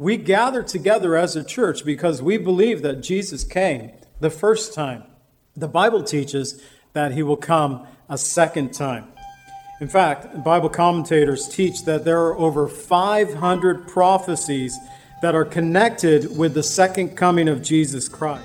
We gather together as a church because we believe that Jesus came the first time. The Bible teaches that he will come a second time. In fact, Bible commentators teach that there are over 500 prophecies that are connected with the second coming of Jesus Christ.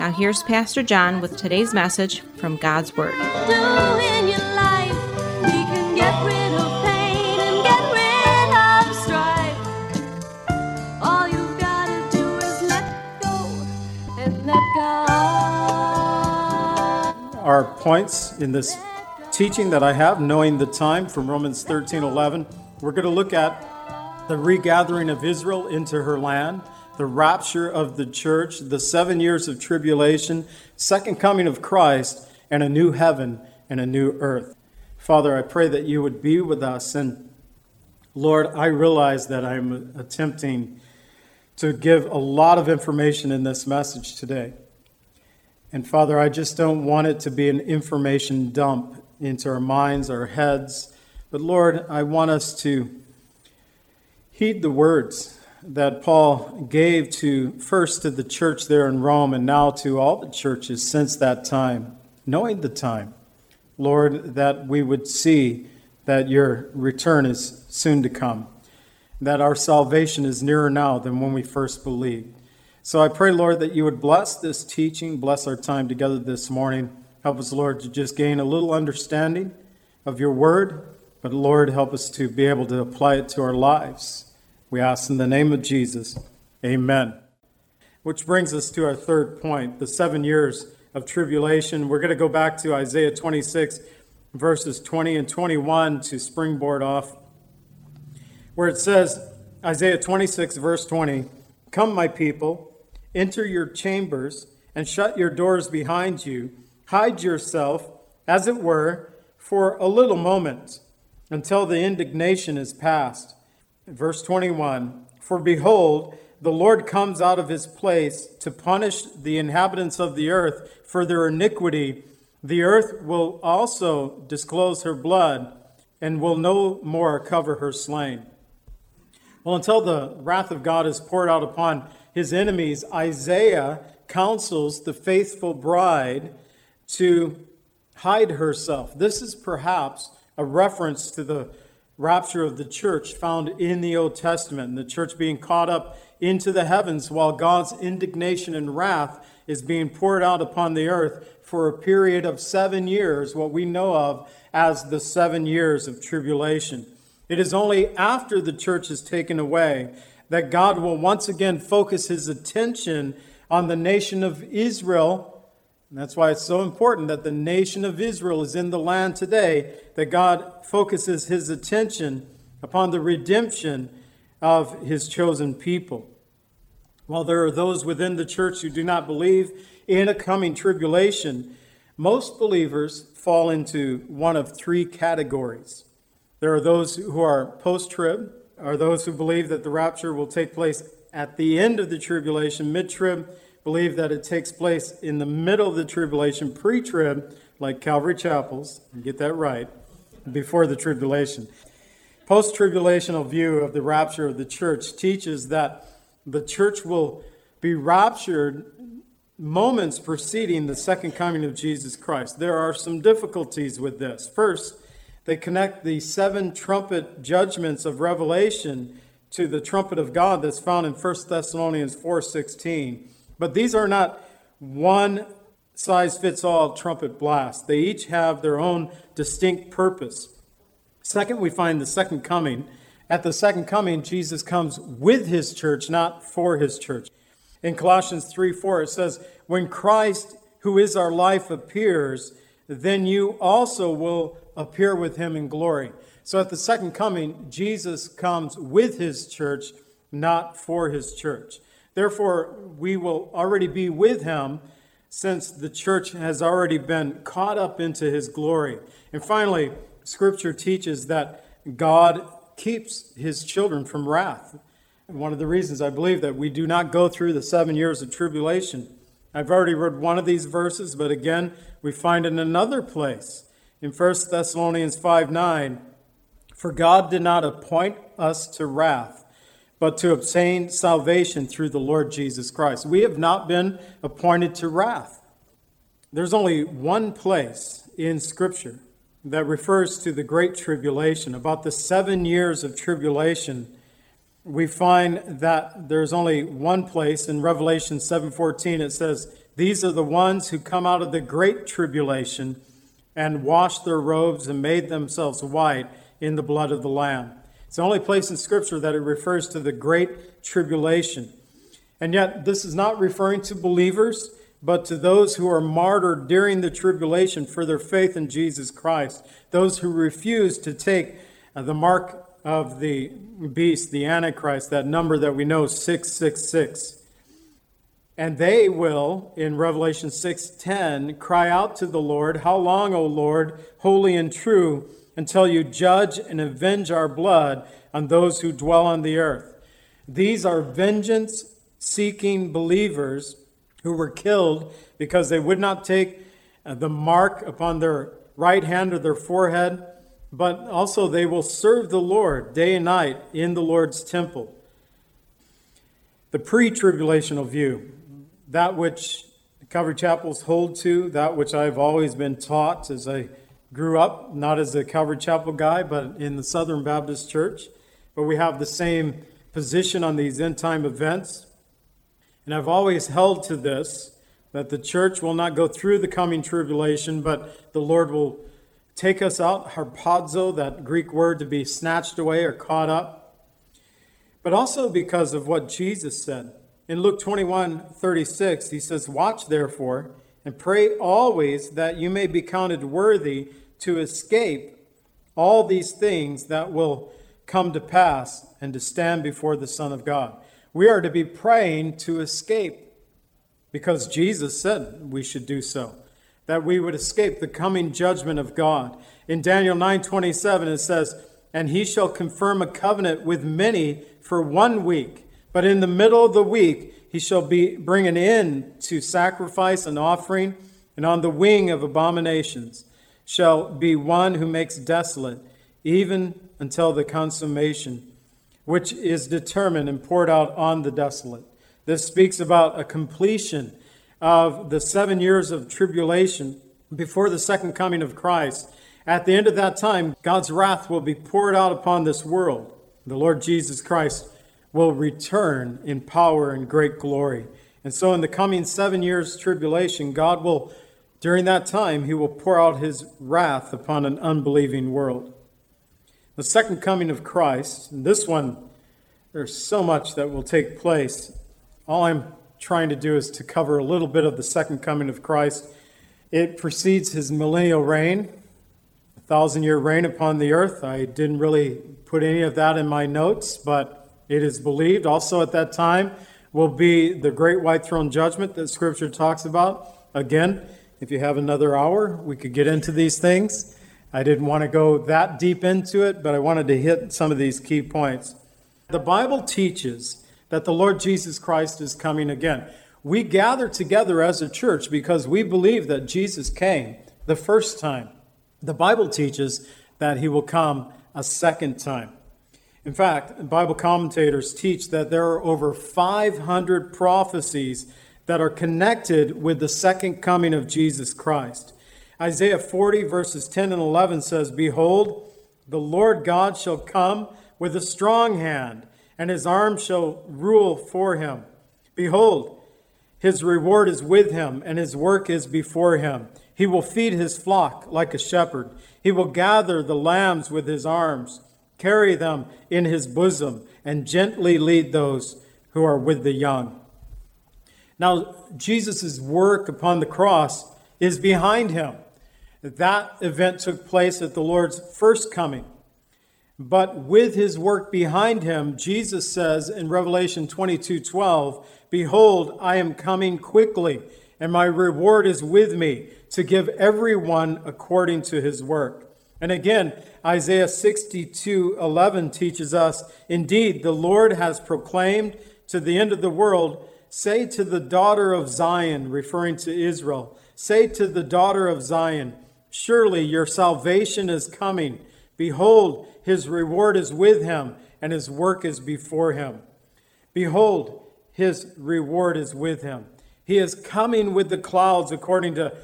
Now, here's Pastor John with today's message from God's Word. do in your life. He can get rid of pain and get rid of strife. All you've gotta do is let go and let God. Our points in this teaching that I have, knowing the time from Romans 13 11, we're going to look at the regathering of Israel into her land, the rapture of the church, the seven years of tribulation, second coming of Christ, and a new heaven and a new earth. Father, I pray that you would be with us. And Lord, I realize that I'm attempting to give a lot of information in this message today. And Father, I just don't want it to be an information dump into our minds, our heads. But Lord, I want us to heed the words that Paul gave to first to the church there in Rome and now to all the churches since that time, knowing the time. Lord, that we would see that your return is soon to come, that our salvation is nearer now than when we first believed. So I pray, Lord, that you would bless this teaching, bless our time together this morning. Help us, Lord, to just gain a little understanding of your word, but Lord, help us to be able to apply it to our lives. We ask in the name of Jesus. Amen. Which brings us to our third point the seven years of tribulation. We're going to go back to Isaiah 26, verses 20 and 21 to springboard off, where it says, Isaiah 26, verse 20, Come, my people, enter your chambers and shut your doors behind you. Hide yourself, as it were, for a little moment until the indignation is past. Verse 21 For behold, the Lord comes out of his place to punish the inhabitants of the earth for their iniquity. The earth will also disclose her blood and will no more cover her slain. Well, until the wrath of God is poured out upon his enemies, Isaiah counsels the faithful bride to hide herself. This is perhaps a reference to the rapture of the church found in the Old Testament, and the church being caught up into the heavens while God's indignation and wrath is being poured out upon the earth for a period of seven years, what we know of as the seven years of tribulation. It is only after the church is taken away that God will once again focus his attention on the nation of Israel. And that's why it's so important that the nation of Israel is in the land today, that God focuses his attention upon the redemption of his chosen people. While there are those within the church who do not believe in a coming tribulation, most believers fall into one of three categories. There are those who are post trib, are those who believe that the rapture will take place at the end of the tribulation, mid trib, believe that it takes place in the middle of the tribulation, pre trib, like Calvary Chapels, get that right, before the tribulation. Post tribulational view of the rapture of the church teaches that the church will be raptured moments preceding the second coming of Jesus Christ. There are some difficulties with this. First, they connect the seven trumpet judgments of Revelation to the trumpet of God that's found in 1 Thessalonians 4:16. But these are not one size fits all trumpet blast. They each have their own distinct purpose. Second, we find the second coming. At the second coming, Jesus comes with his church, not for his church. In Colossians 3 4, it says, When Christ, who is our life, appears, then you also will appear with him in glory. So at the second coming, Jesus comes with his church, not for his church. Therefore, we will already be with him since the church has already been caught up into his glory. And finally, scripture teaches that God keeps his children from wrath. And one of the reasons I believe that we do not go through the seven years of tribulation. I've already read one of these verses, but again, we find in another place in 1 Thessalonians 5 9 for God did not appoint us to wrath, but to obtain salvation through the Lord Jesus Christ. We have not been appointed to wrath. There's only one place in Scripture that refers to the Great Tribulation, about the seven years of tribulation. We find that there's only one place in Revelation 7:14 it says, "These are the ones who come out of the great tribulation and washed their robes and made themselves white in the blood of the Lamb. It's the only place in Scripture that it refers to the great tribulation. And yet, this is not referring to believers, but to those who are martyred during the tribulation for their faith in Jesus Christ, those who refuse to take uh, the mark of the beast, the Antichrist, that number that we know, 666. And they will, in Revelation 6:10, cry out to the Lord, How long, O Lord, holy and true, until you judge and avenge our blood on those who dwell on the earth. These are vengeance seeking believers who were killed because they would not take uh, the mark upon their right hand or their forehead, but also they will serve the Lord day and night in the Lord's temple. The pre tribulational view, that which Calvary Chapels hold to, that which I've always been taught as I grew up not as a Calvary Chapel guy, but in the Southern Baptist Church. But we have the same position on these end time events. And I've always held to this that the church will not go through the coming tribulation, but the Lord will take us out, harpazo, that Greek word to be snatched away or caught up. But also because of what Jesus said. In Luke 21 36, he says, Watch therefore and pray always that you may be counted worthy to escape all these things that will come to pass and to stand before the Son of God. We are to be praying to escape because Jesus said we should do so, that we would escape the coming judgment of God. In Daniel 9:27 it says, "And he shall confirm a covenant with many for one week, but in the middle of the week he shall be bring an end to sacrifice and offering, and on the wing of abominations shall be one who makes desolate, even until the consummation, which is determined and poured out on the desolate. This speaks about a completion of the seven years of tribulation before the second coming of Christ. At the end of that time, God's wrath will be poured out upon this world. The Lord Jesus Christ will return in power and great glory. And so, in the coming seven years' tribulation, God will during that time, he will pour out his wrath upon an unbelieving world. The second coming of Christ, and this one, there's so much that will take place. All I'm trying to do is to cover a little bit of the second coming of Christ. It precedes his millennial reign, a thousand year reign upon the earth. I didn't really put any of that in my notes, but it is believed also at that time will be the great white throne judgment that Scripture talks about. Again, if you have another hour, we could get into these things. I didn't want to go that deep into it, but I wanted to hit some of these key points. The Bible teaches that the Lord Jesus Christ is coming again. We gather together as a church because we believe that Jesus came the first time. The Bible teaches that he will come a second time. In fact, Bible commentators teach that there are over 500 prophecies that are connected with the second coming of Jesus Christ. Isaiah 40, verses 10 and 11 says, Behold, the Lord God shall come with a strong hand, and his arm shall rule for him. Behold, His reward is with him, and his work is before him. He will feed his flock like a shepherd. He will gather the lambs with his arms, carry them in his bosom, and gently lead those who are with the young. Now, Jesus' work upon the cross is behind him. That event took place at the Lord's first coming. But with his work behind him, Jesus says in Revelation 22 12, Behold, I am coming quickly, and my reward is with me to give everyone according to his work. And again, Isaiah 62 11 teaches us, Indeed, the Lord has proclaimed to the end of the world, Say to the daughter of Zion, referring to Israel, say to the daughter of Zion, Surely your salvation is coming. Behold, his reward is with him, and his work is before him. Behold, his reward is with him. He is coming with the clouds, according to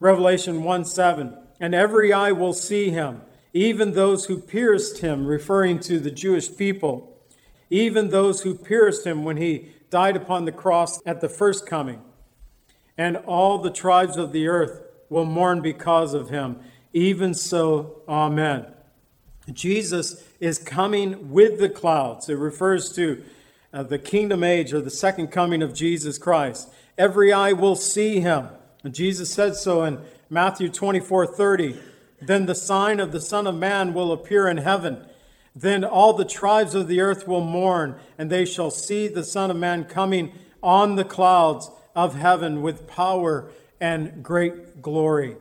Revelation 1 7, and every eye will see him, even those who pierced him, referring to the Jewish people, even those who pierced him when he died upon the cross at the first coming. And all the tribes of the earth will mourn because of him. Even so, Amen. Jesus is coming with the clouds. It refers to uh, the kingdom age or the second coming of Jesus Christ. Every eye will see him. And Jesus said so in Matthew 24 30. Then the sign of the Son of Man will appear in heaven. Then all the tribes of the earth will mourn, and they shall see the Son of Man coming on the clouds of heaven with power and great glory.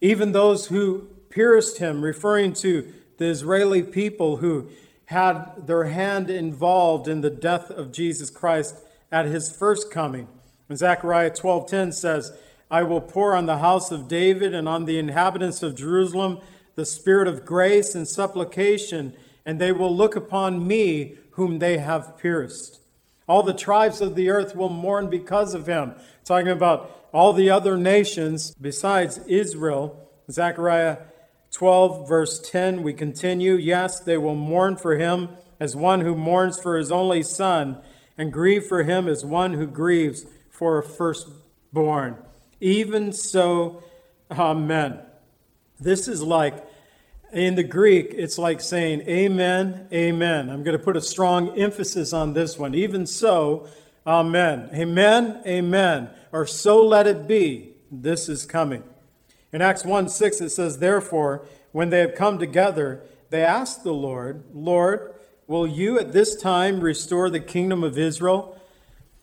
Even those who pierced him, referring to the Israeli people who had their hand involved in the death of Jesus Christ at his first coming. And Zechariah 12:10 says, "I will pour on the house of David and on the inhabitants of Jerusalem the spirit of grace and supplication, and they will look upon me whom they have pierced." All the tribes of the earth will mourn because of him. Talking about all the other nations besides Israel. Zechariah 12, verse 10, we continue. Yes, they will mourn for him as one who mourns for his only son, and grieve for him as one who grieves for a firstborn. Even so, amen. This is like, in the Greek, it's like saying, Amen, Amen. I'm going to put a strong emphasis on this one. Even so, Amen. Amen, Amen. Or so let it be. This is coming. In Acts 1 6, it says, Therefore, when they have come together, they asked the Lord, Lord, will you at this time restore the kingdom of Israel?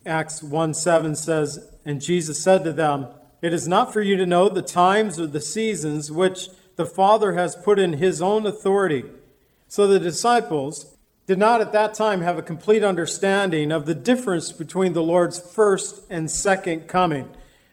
Acts 1 7 says, And Jesus said to them, It is not for you to know the times or the seasons which the Father has put in his own authority. So the disciples did not at that time have a complete understanding of the difference between the Lord's first and second coming.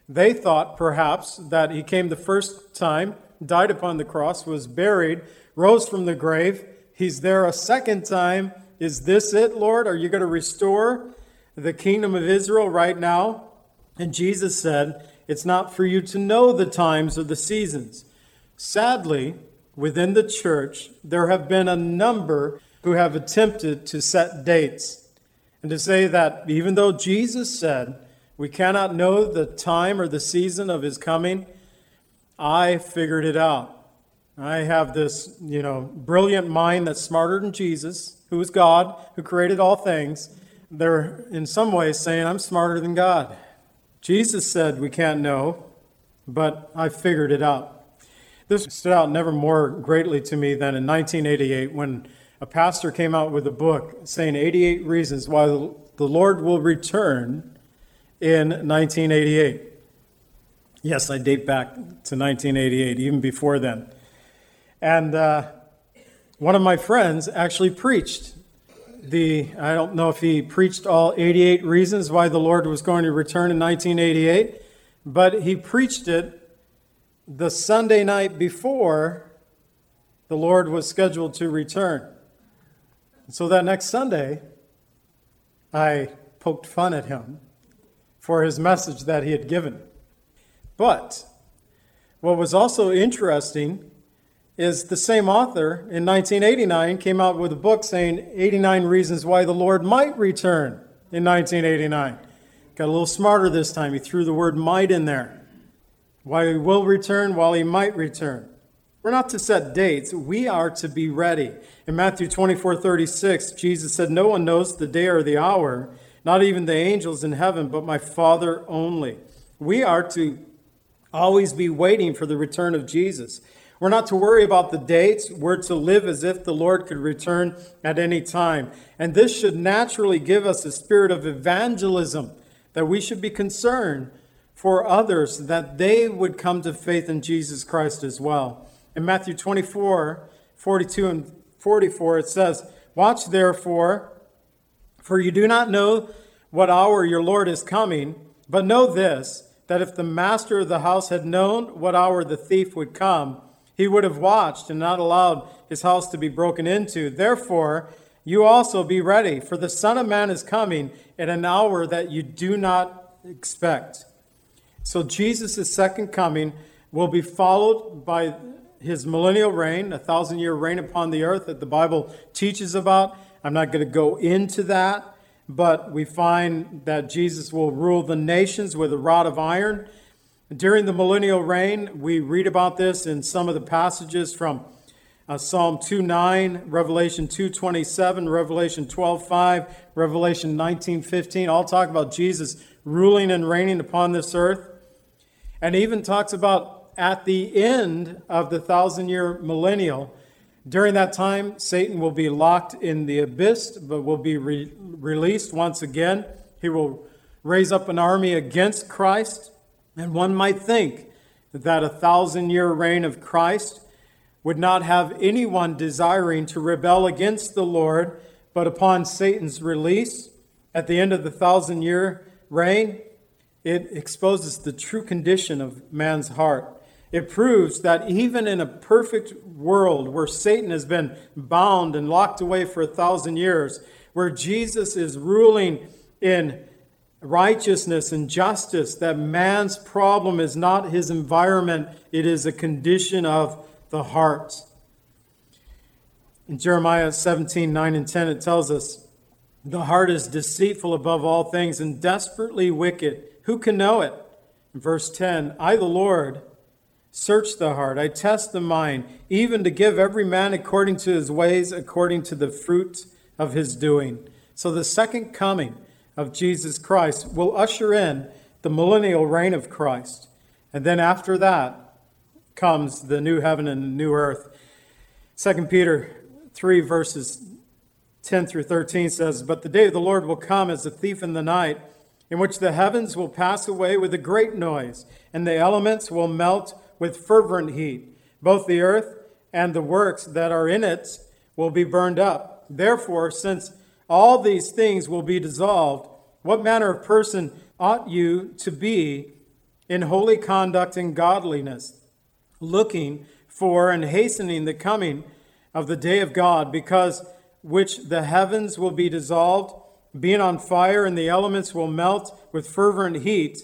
They thought perhaps that he came the first time, died upon the cross, was buried, rose from the grave. He's there a second time. Is this it, Lord? Are you going to restore the kingdom of Israel right now? And Jesus said, It's not for you to know the times or the seasons. Sadly, within the church, there have been a number who have attempted to set dates and to say that even though Jesus said, we cannot know the time or the season of his coming. I figured it out. I have this, you know, brilliant mind that's smarter than Jesus, who is God, who created all things. They're in some ways saying, I'm smarter than God. Jesus said we can't know, but I figured it out. This stood out never more greatly to me than in 1988 when a pastor came out with a book saying 88 reasons why the Lord will return in 1988. Yes, I date back to 1988, even before then. And uh, one of my friends actually preached the, I don't know if he preached all 88 reasons why the Lord was going to return in 1988, but he preached it the Sunday night before the Lord was scheduled to return. so that next Sunday, I poked fun at him for his message that he had given. But what was also interesting is the same author in 1989 came out with a book saying 89 reasons why the Lord might return in 1989. got a little smarter this time. He threw the word might in there. Why he will return, while he might return. We're not to set dates, we are to be ready. In Matthew 24 36, Jesus said, No one knows the day or the hour, not even the angels in heaven, but my Father only. We are to always be waiting for the return of Jesus. We're not to worry about the dates. We're to live as if the Lord could return at any time. And this should naturally give us a spirit of evangelism that we should be concerned for others that they would come to faith in Jesus Christ as well. In Matthew 24, 42 and 44, it says, Watch therefore, for you do not know what hour your Lord is coming, but know this, that if the master of the house had known what hour the thief would come, he would have watched and not allowed his house to be broken into. Therefore, you also be ready, for the Son of Man is coming at an hour that you do not expect. So, Jesus' second coming will be followed by his millennial reign, a thousand year reign upon the earth that the Bible teaches about. I'm not going to go into that, but we find that Jesus will rule the nations with a rod of iron. During the millennial reign, we read about this in some of the passages from uh, Psalm 2:9, Revelation 2:27, Revelation 12:5, Revelation 19:15. All talk about Jesus ruling and reigning upon this earth, and even talks about at the end of the thousand year millennial, during that time, Satan will be locked in the abyss, but will be re- released once again. He will raise up an army against Christ. And one might think that a thousand year reign of Christ would not have anyone desiring to rebel against the Lord, but upon Satan's release at the end of the thousand year reign, it exposes the true condition of man's heart. It proves that even in a perfect world where Satan has been bound and locked away for a thousand years, where Jesus is ruling in righteousness and justice, that man's problem is not his environment, it is a condition of the heart. In Jeremiah 17 9 and 10, it tells us, The heart is deceitful above all things and desperately wicked. Who can know it? In verse 10, I, the Lord, Search the heart, I test the mind, even to give every man according to his ways, according to the fruit of his doing. So the second coming of Jesus Christ will usher in the millennial reign of Christ. And then after that comes the new heaven and the new earth. 2 Peter 3, verses 10 through 13 says, But the day of the Lord will come as a thief in the night, in which the heavens will pass away with a great noise, and the elements will melt with fervent heat. Both the earth and the works that are in it will be burned up. Therefore, since all these things will be dissolved, what manner of person ought you to be in holy conduct and godliness, looking for and hastening the coming of the day of God, because which the heavens will be dissolved, being on fire, and the elements will melt with fervent heat?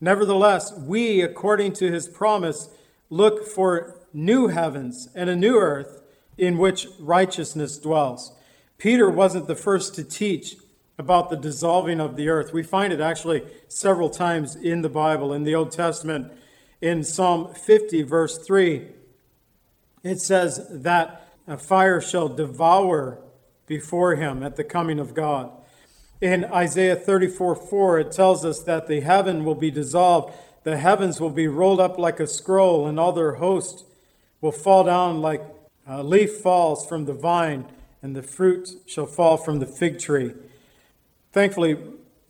Nevertheless, we, according to his promise, look for new heavens and a new earth in which righteousness dwells. Peter wasn't the first to teach about the dissolving of the earth. We find it actually several times in the Bible, in the Old Testament. In Psalm 50, verse 3, it says that a fire shall devour before him at the coming of God. In Isaiah 34 4, it tells us that the heaven will be dissolved, the heavens will be rolled up like a scroll, and all their host will fall down like a leaf falls from the vine, and the fruit shall fall from the fig tree. Thankfully,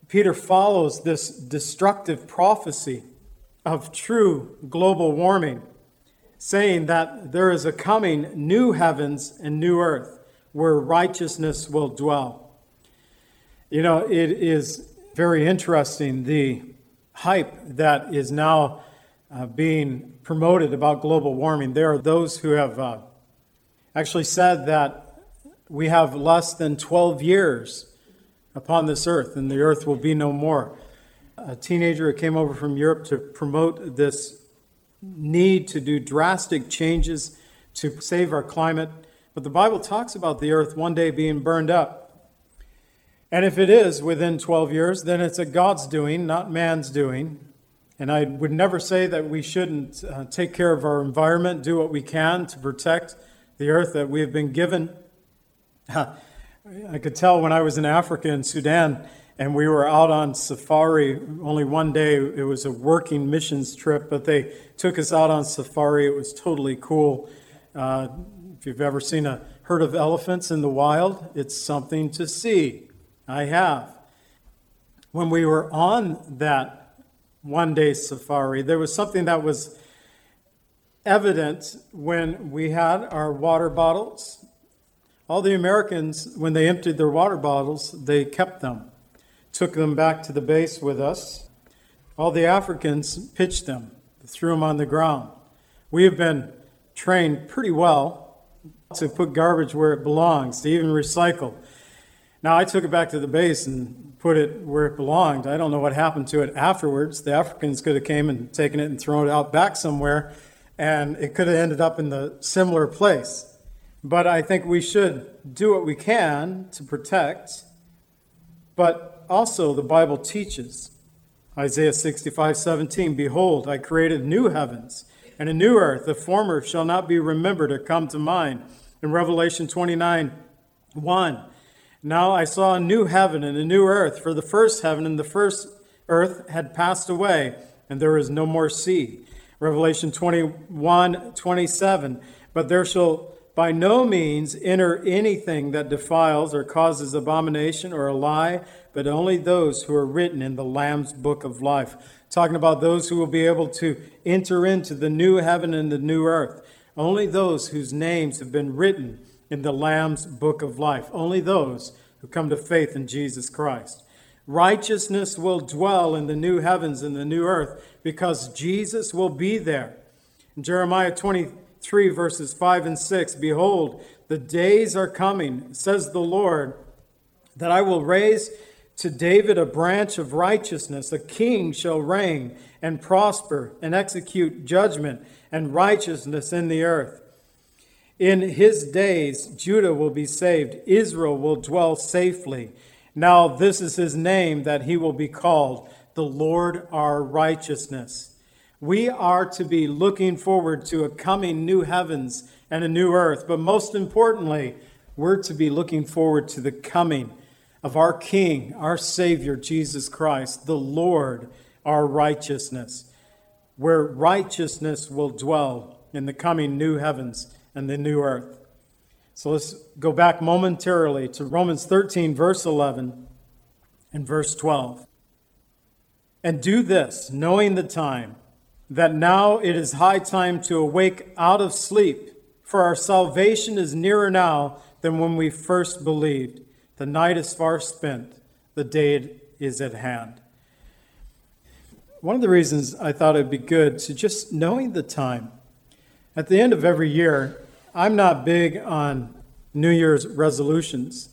Peter follows this destructive prophecy of true global warming, saying that there is a coming new heavens and new earth where righteousness will dwell. You know, it is very interesting the hype that is now uh, being promoted about global warming. There are those who have uh, actually said that we have less than 12 years upon this earth and the earth will be no more. A teenager who came over from Europe to promote this need to do drastic changes to save our climate. But the Bible talks about the earth one day being burned up. And if it is within 12 years, then it's a God's doing, not man's doing. And I would never say that we shouldn't uh, take care of our environment, do what we can to protect the earth that we have been given. I could tell when I was in Africa and Sudan and we were out on safari only one day. It was a working missions trip, but they took us out on safari. It was totally cool. Uh, if you've ever seen a herd of elephants in the wild, it's something to see. I have. When we were on that one day safari, there was something that was evident when we had our water bottles. All the Americans, when they emptied their water bottles, they kept them, took them back to the base with us. All the Africans pitched them, threw them on the ground. We have been trained pretty well to put garbage where it belongs, to even recycle. Now, I took it back to the base and put it where it belonged. I don't know what happened to it afterwards. The Africans could have came and taken it and thrown it out back somewhere, and it could have ended up in the similar place. But I think we should do what we can to protect. But also, the Bible teaches Isaiah 65 17, Behold, I created new heavens and a new earth. The former shall not be remembered or come to mind. In Revelation 29 1, now I saw a new heaven and a new earth, for the first heaven and the first earth had passed away, and there is no more sea. Revelation 21 27. But there shall by no means enter anything that defiles or causes abomination or a lie, but only those who are written in the Lamb's book of life. Talking about those who will be able to enter into the new heaven and the new earth. Only those whose names have been written in the Lamb's book of life. Only those who come to faith in Jesus Christ. Righteousness will dwell in the new heavens and the new earth because Jesus will be there. In Jeremiah 23, verses 5 and 6 Behold, the days are coming, says the Lord, that I will raise to David a branch of righteousness. A king shall reign and prosper and execute judgment and righteousness in the earth. In his days, Judah will be saved, Israel will dwell safely. Now, this is his name that he will be called, the Lord our righteousness. We are to be looking forward to a coming new heavens and a new earth, but most importantly, we're to be looking forward to the coming of our King, our Savior, Jesus Christ, the Lord our righteousness, where righteousness will dwell in the coming new heavens and the new earth. So let's go back momentarily to Romans 13, verse 11 and verse 12. And do this, knowing the time, that now it is high time to awake out of sleep, for our salvation is nearer now than when we first believed. The night is far spent, the day is at hand. One of the reasons I thought it'd be good to just knowing the time. At the end of every year, I'm not big on New Year's resolutions,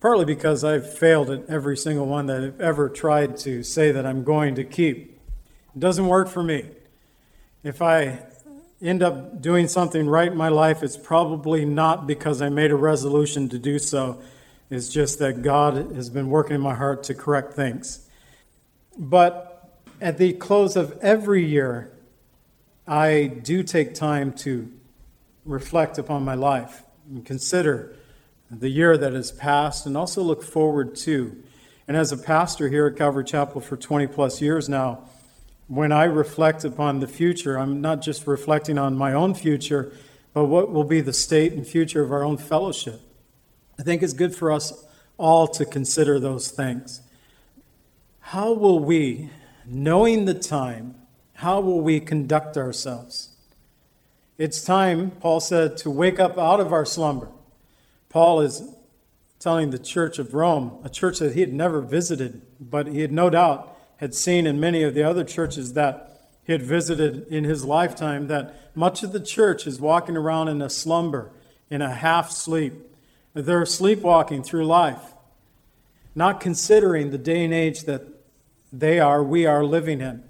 partly because I've failed at every single one that I've ever tried to say that I'm going to keep. It doesn't work for me. If I end up doing something right in my life, it's probably not because I made a resolution to do so. It's just that God has been working in my heart to correct things. But at the close of every year, I do take time to reflect upon my life and consider the year that has passed and also look forward to. And as a pastor here at Calvary Chapel for 20 plus years now, when I reflect upon the future, I'm not just reflecting on my own future, but what will be the state and future of our own fellowship. I think it's good for us all to consider those things. How will we, knowing the time, how will we conduct ourselves? It's time, Paul said, to wake up out of our slumber. Paul is telling the church of Rome, a church that he had never visited, but he had no doubt had seen in many of the other churches that he had visited in his lifetime, that much of the church is walking around in a slumber, in a half sleep. They're sleepwalking through life, not considering the day and age that they are, we are living in.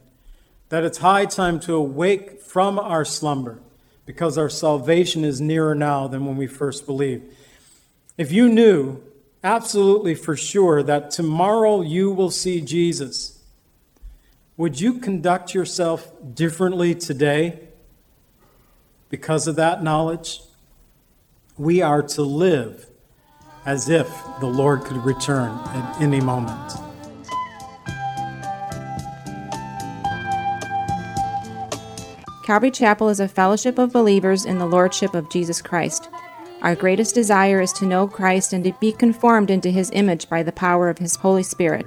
That it's high time to awake from our slumber because our salvation is nearer now than when we first believed. If you knew absolutely for sure that tomorrow you will see Jesus, would you conduct yourself differently today because of that knowledge? We are to live as if the Lord could return at any moment. Calvary Chapel is a fellowship of believers in the Lordship of Jesus Christ. Our greatest desire is to know Christ and to be conformed into his image by the power of his Holy Spirit.